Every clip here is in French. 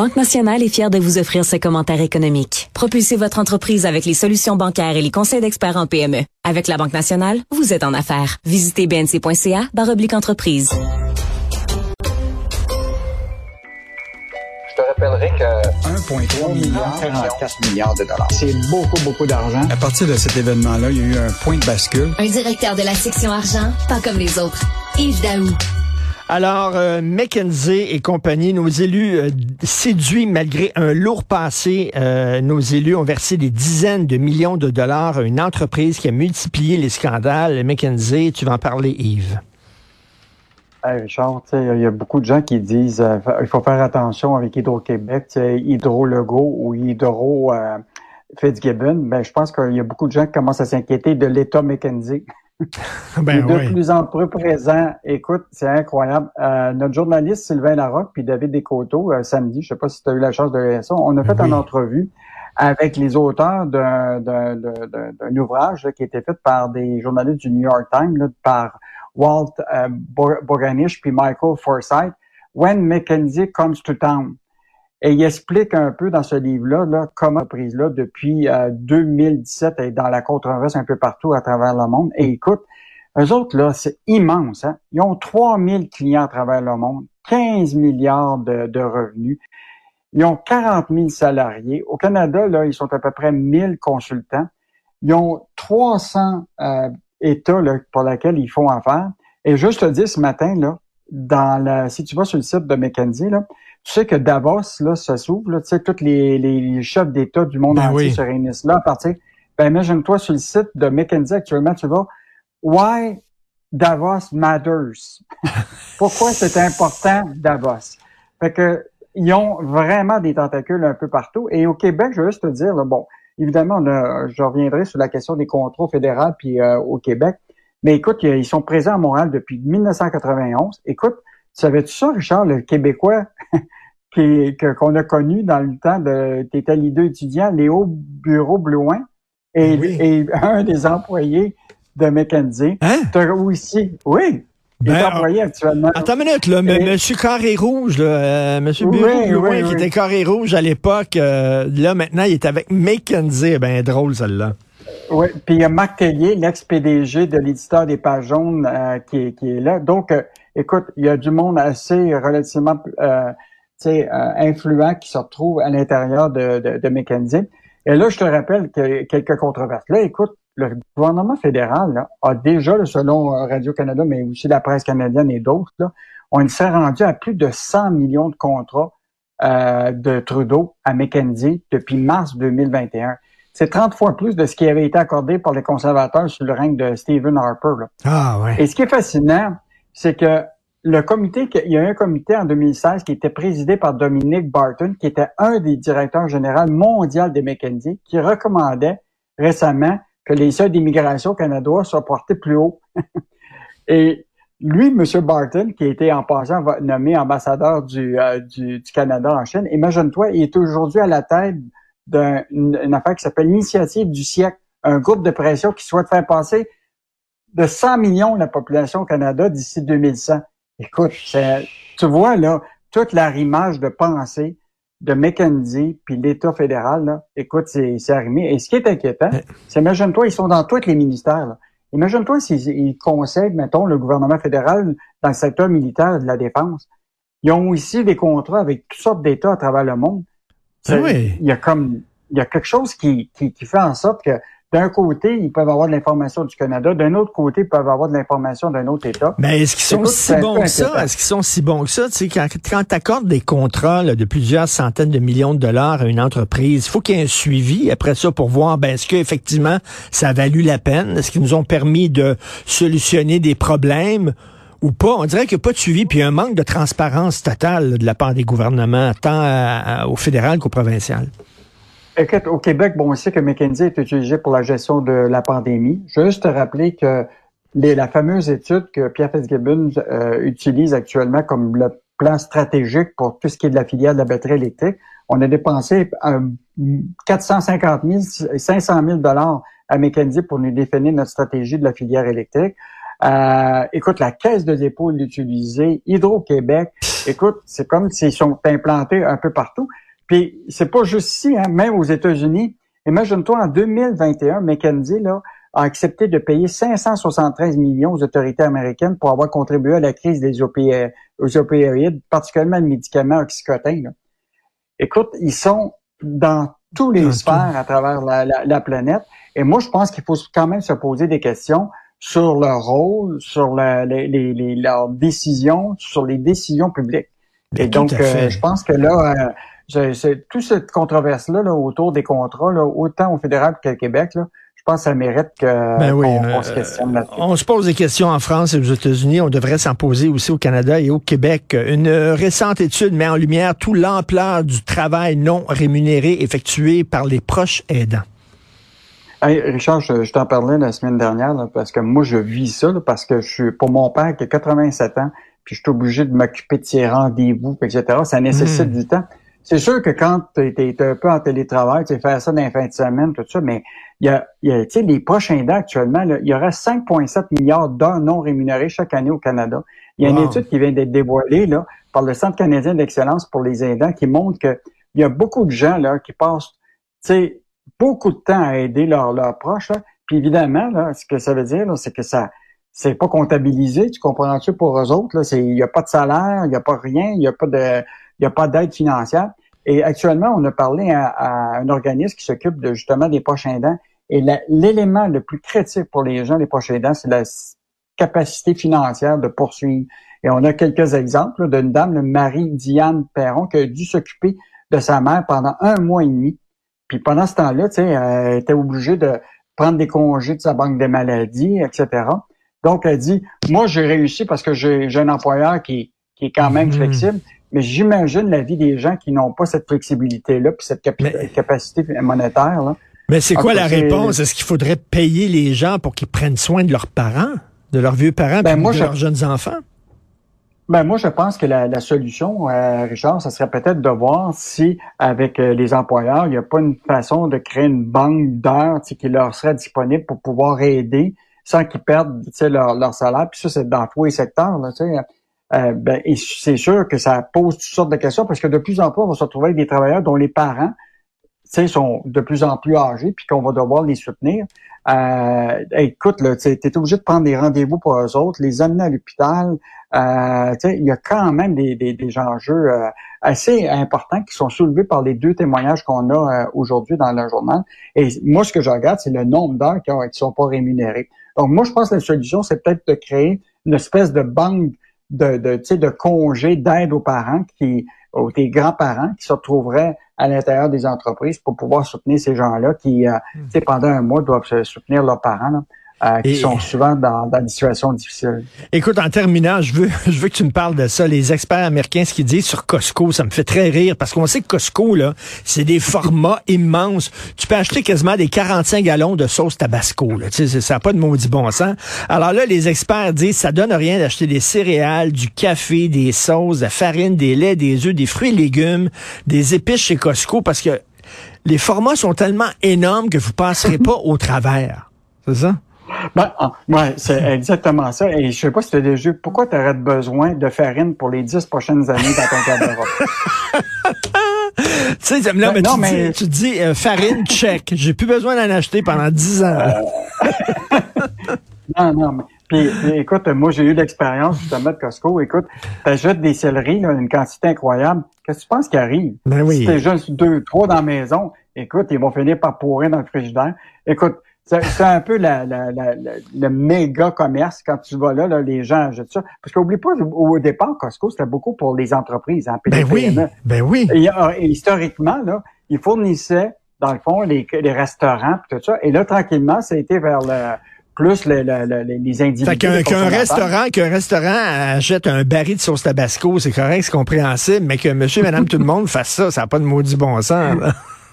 Banque Nationale est fière de vous offrir ce commentaire économique. Propulsez votre entreprise avec les solutions bancaires et les conseils d'experts en PME. Avec la Banque Nationale, vous êtes en affaires. Visitez bnc.ca oblique entreprise. Je te rappellerai que 1,3 milliard, 44 milliards de dollars. C'est beaucoup, beaucoup d'argent. À partir de cet événement-là, il y a eu un point de bascule. Un directeur de la section argent, pas comme les autres. Yves Daou. Alors, euh, McKenzie et compagnie, nos élus euh, séduits malgré un lourd passé, euh, nos élus ont versé des dizaines de millions de dollars à une entreprise qui a multiplié les scandales. McKenzie, tu vas en parler, Yves. Hey Richard, il y a beaucoup de gens qui disent euh, il faut faire attention avec Hydro-Québec, Hydro-Lego ou Hydro Fitzgibbon. Ben, je pense qu'il y a beaucoup de gens qui commencent à s'inquiéter de l'État McKenzie. ben, de plus en plus présent. Écoute, c'est incroyable. Euh, notre journaliste Sylvain Larocque puis David Descoteaux, euh, samedi, je sais pas si tu as eu la chance de lire ça, on a fait une entrevue avec les auteurs d'un ouvrage qui a été fait par des journalistes du New York Times, par Walt euh, Borganish puis Michael Forsyth, When Mackenzie Comes to Town. Et il explique un peu dans ce livre-là là, comment prise là depuis 2017 est dans la controverse un peu partout à travers le monde. Et écoute, eux autres, là, c'est immense. Hein? Ils ont 3000 clients à travers le monde, 15 milliards de, revenus. Ils ont 40 000 salariés. Au Canada, là, ils sont à peu près 1000 consultants. Ils ont 300 euh, États là, pour lesquels ils font affaire. Et juste te dire ce matin, là, dans la, si tu vas sur le site de McKenzie, là, tu sais que Davos, là, se s'ouvre, tu sais, tous les, les chefs d'État du monde ben entier se réunissent là à partir. Ben, imagine-toi sur le site de McKenzie actuellement, tu vas, Why Davos Matters? Pourquoi c'est important Davos? Fait que, ils ont vraiment des tentacules un peu partout. Et au Québec, je veux juste te dire, bon, évidemment, je reviendrai sur la question des contrôles fédéraux puis euh, au Québec. Mais écoute, ils sont présents à Montréal depuis 1991. Écoute, Savais-tu ça, Richard, le Québécois qui, qu'on a connu dans le temps de t'étais leader étudiant, Léo Bureau Blouin, et, et un des employés de McKenzie. Hein? aussi, oui. Il est ben, employé actuellement. Attends une minute, là, Monsieur Carré Rouge, là, euh, Monsieur Bureau Blouin, qui était Carré Rouge à l'époque, euh, là, maintenant, il est avec McKenzie. Ben, drôle, celle-là. Oui, puis il y a Marc Tellier, l'ex-PDG de l'éditeur des Pages jaunes, euh, qui, qui, est là. Donc, écoute, il y a du monde assez relativement euh, euh, influent qui se retrouve à l'intérieur de, de, de McKenzie. Et là, je te rappelle que quelques controverses. Là, écoute, le gouvernement fédéral a déjà, selon euh, Radio-Canada, mais aussi la presse canadienne et d'autres, on s'est rendu à plus de 100 millions de contrats euh, de Trudeau à McKenzie depuis mars 2021. C'est 30 fois plus de ce qui avait été accordé par les conservateurs sous le règne de Stephen Harper. Ah ouais. Et ce qui est fascinant, c'est que le comité, il y a un comité en 2016 qui était présidé par Dominique Barton, qui était un des directeurs généraux mondiaux des McKenzie, qui recommandait récemment que les seuils d'immigration Canada soient portés plus haut. Et lui, M. Barton, qui a été en passant nommé ambassadeur du, euh, du, Canada en Chine, imagine-toi, il est aujourd'hui à la tête d'une affaire qui s'appelle l'Initiative du siècle, un groupe de pression qui souhaite faire passer de 100 millions de la population au Canada d'ici 2100. Écoute, tu vois là, toute l'arrimage de pensée de McKenzie puis l'État fédéral, là, écoute, c'est arrimé. Et ce qui est inquiétant, c'est, imagine-toi, ils sont dans tous les ministères. Imagine-toi s'ils conseillent, mettons, le gouvernement fédéral dans le secteur militaire de la défense. Ils ont aussi des contrats avec toutes sortes d'États à travers le monde. Ah oui. Il y a comme, il y a quelque chose qui, qui, qui fait en sorte que d'un côté, ils peuvent avoir de l'information du Canada. D'un autre côté, ils peuvent avoir de l'information d'un autre État. Mais est-ce qu'ils sont si bons que ça? Est-ce qu'ils sont si bons que ça? Tu sais, quand, quand tu accordes des contrats de plusieurs centaines de millions de dollars à une entreprise, il faut qu'il y ait un suivi après ça pour voir, ben, est-ce qu'effectivement, ça a valu la peine? Est-ce qu'ils nous ont permis de solutionner des problèmes? ou pas? On dirait qu'il n'y a pas de suivi, puis un manque de transparence totale de la part des gouvernements, tant au fédéral qu'au provincial. Écoute, au Québec, bon, on sait que McKinsey est utilisé pour la gestion de la pandémie. Juste te rappeler que les, la fameuse étude que Pierre Fitzgibbon euh, utilise actuellement comme le plan stratégique pour tout ce qui est de la filière de la batterie électrique, on a dépensé 450 000, 500 000 dollars à McKinsey pour nous définir notre stratégie de la filière électrique. Euh, écoute, la Caisse de dépôt l'utilisait, Hydro-Québec. Écoute, c'est comme s'ils sont implantés un peu partout. Puis c'est pas juste ici, hein, même aux États-Unis. Imagine-toi, en 2021, McKenzie là, a accepté de payer 573 millions aux autorités américaines pour avoir contribué à la crise des opioïdes, particulièrement le médicament oxycotin. Écoute, ils sont dans tous les sphères à travers la, planète. Et moi, je pense qu'il faut quand même se poser des questions sur leur rôle, sur les, leurs décisions, sur les décisions publiques. Et donc, euh, je pense que là, euh, c'est toute cette controverse-là là, autour des contrats, là, autant au fédéral qu'au Québec, là, je pense que ça mérite que ben oui, euh, se questionne là-dessus. On se pose des questions en France et aux États-Unis. On devrait s'en poser aussi au Canada et au Québec. Une récente étude met en lumière tout l'ampleur du travail non rémunéré effectué par les proches aidants. Hey, Richard, je, t'en parlais la semaine dernière parce que moi, je vis ça parce que je suis pour mon père qui a 87 ans, puis je suis obligé de m'occuper de ses rendez-vous, etc. Ça nécessite hmm. du temps. C'est sûr que quand tu es, un peu en télétravail, tu sais, faire ça dans les fins de semaine, tout ça, mais il y a, y a tu sais, les prochains aidants actuellement, il y aura 5,7 milliards d'heures non rémunérés chaque année au Canada. Il y a une étude qui vient d'être dévoilée là, par le Centre canadien d'excellence pour les aidants qui montre qu'il y a beaucoup de gens là, qui passent tu sais, beaucoup de temps à aider leurs proches. Puis évidemment, là, ce que ça veut dire, c'est que ça c'est pas comptabilisé, tu comprends-tu, pour eux autres. Là, il n'y a pas de salaire, il n'y a pas rien, il n'y a pas de il n'y a pas d'aide financière. Et actuellement, on a parlé à, un organisme qui s'occupe de justement des prochains aidants. Et l'élément le plus critique pour les gens, les prochains aidants, c'est la capacité financière de poursuivre. Et on a quelques exemples d'une dame, Marie-Diane Perron, qui a dû s'occuper de sa mère pendant un mois et demi. Puis pendant ce temps-là, tu sais, elle était obligée de prendre des congés de sa banque des maladies, etc. Donc, elle dit, moi, j'ai réussi parce que j'ai un employeur qui, qui est quand même mmh. flexible. Mais j'imagine la vie des gens qui n'ont pas cette flexibilité-là, puis cette capacité monétaire. Là. Mais c'est quoi la réponse? Est-ce qu'il faudrait payer les gens pour qu'ils prennent soin de leurs parents, de leurs vieux parents, ben de leurs jeunes enfants? Ben moi, je pense que la, solution, euh, Richard, ça serait peut-être de voir si, avec euh, les employeurs, il n'y a pas une façon de créer une banque d'heures qui leur serait disponible pour pouvoir aider sans qu'ils perdent leur, leur salaire. Puis ça, c'est dans tous les secteurs. Là, euh, ben, c'est sûr que ça pose toutes sortes de questions parce que de plus en plus, on va se retrouver avec des travailleurs dont les parents sont de plus en plus âgés puis qu'on va devoir les soutenir. Euh, écoute, tu es obligé de prendre des rendez-vous pour eux autres, les amener à l'hôpital. Euh, il y a quand même des, des, des enjeux euh, assez importants qui sont soulevés par les deux témoignages qu'on a euh, aujourd'hui dans le journal. Et moi, ce que je regarde, c'est le nombre d'heures qui ne sont pas rémunérées. Donc, moi, je pense que la solution, c'est peut-être de créer une espèce de banque de, de, de congés d'aide aux parents qui aux des grands-parents qui se retrouveraient à l'intérieur des entreprises pour pouvoir soutenir ces gens-là qui, euh, hmm. pendant un mois, doivent soutenir leurs parents. Là. Euh, qui sont souvent dans, dans, des situations difficiles. Écoute, en terminant, je veux, je veux que tu me parles de ça. Les experts américains, ce qu'ils disent sur Costco, ça me fait très rire parce qu'on sait que Costco, là, c'est des formats immenses. Tu peux acheter quasiment des 45 gallons de sauce Tabasco. Là. Tu sais, ça n'a pas de maudit bon sens. Alors là, les experts disent ça donne rien d'acheter des céréales, du café, des sauces, de la farine, des laits, des œufs, des fruits et légumes, des épices chez Costco parce que les formats sont tellement énormes que vous passerez pas au travers. C'est ça? Ben, ah, ouais, c'est exactement ça. Et je sais pas si tu as déjà pourquoi tu aurais besoin de farine pour les dix prochaines années dans ton garde-robe? tu sais, là, ben, mais tu, Dis, euh, farine, check. J'ai plus besoin d'en acheter pendant dix ans. non, non, mais puis, écoute, moi, j'ai eu l'expérience justement de Costco. Écoute, tu achètes des céleris, là, une quantité incroyable. Qu'est-ce que tu penses qui arrive? Ben oui. Si t'es juste deux, trois dans la maison, écoute, ils vont finir par pourrir dans le frigidaire. Écoute, c'est un peu la, la, la, le méga commerce quand tu vas là, là les gens achètent ça. Parce qu'oublie pas, au départ, Costco, c'était beaucoup pour les entreprises. Hein, ben oui, ben oui. Et, historiquement, là, ils fournissaient, dans le fond, les, les restaurants tout ça. Et là, tranquillement, ça a été vers le plus les, individus. Fait qu'un restaurant, qu'un restaurant achète un baril de sauce tabasco, c'est correct, c'est compréhensible, mais que monsieur, madame, tout le monde fasse ça, ça n'a pas de maudit bon sens.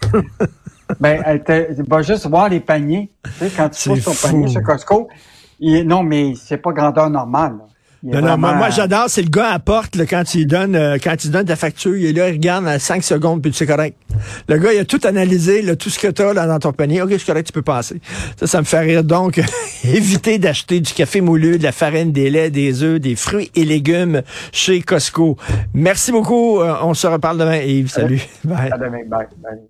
ben, elle te, va juste voir les paniers. Tu sais, quand tu poses ton panier sur Costco, non, mais c'est pas grandeur normale. non, non, moi, j'adore, c'est le gars à porte quand il donne euh, quand il donne ta facture, il est là, il regarde à 5 secondes, puis c'est correct. Le gars, il a tout analysé, là, tout ce que tu as dans ton panier. OK, c'est correct, tu peux passer. Ça, ça me fait rire. Donc, évitez d'acheter du café moulu, de la farine, des laits, des œufs, des fruits et légumes chez Costco. Merci beaucoup. Euh, on se reparle demain, Yves. Salut. À demain. Bye. Bye.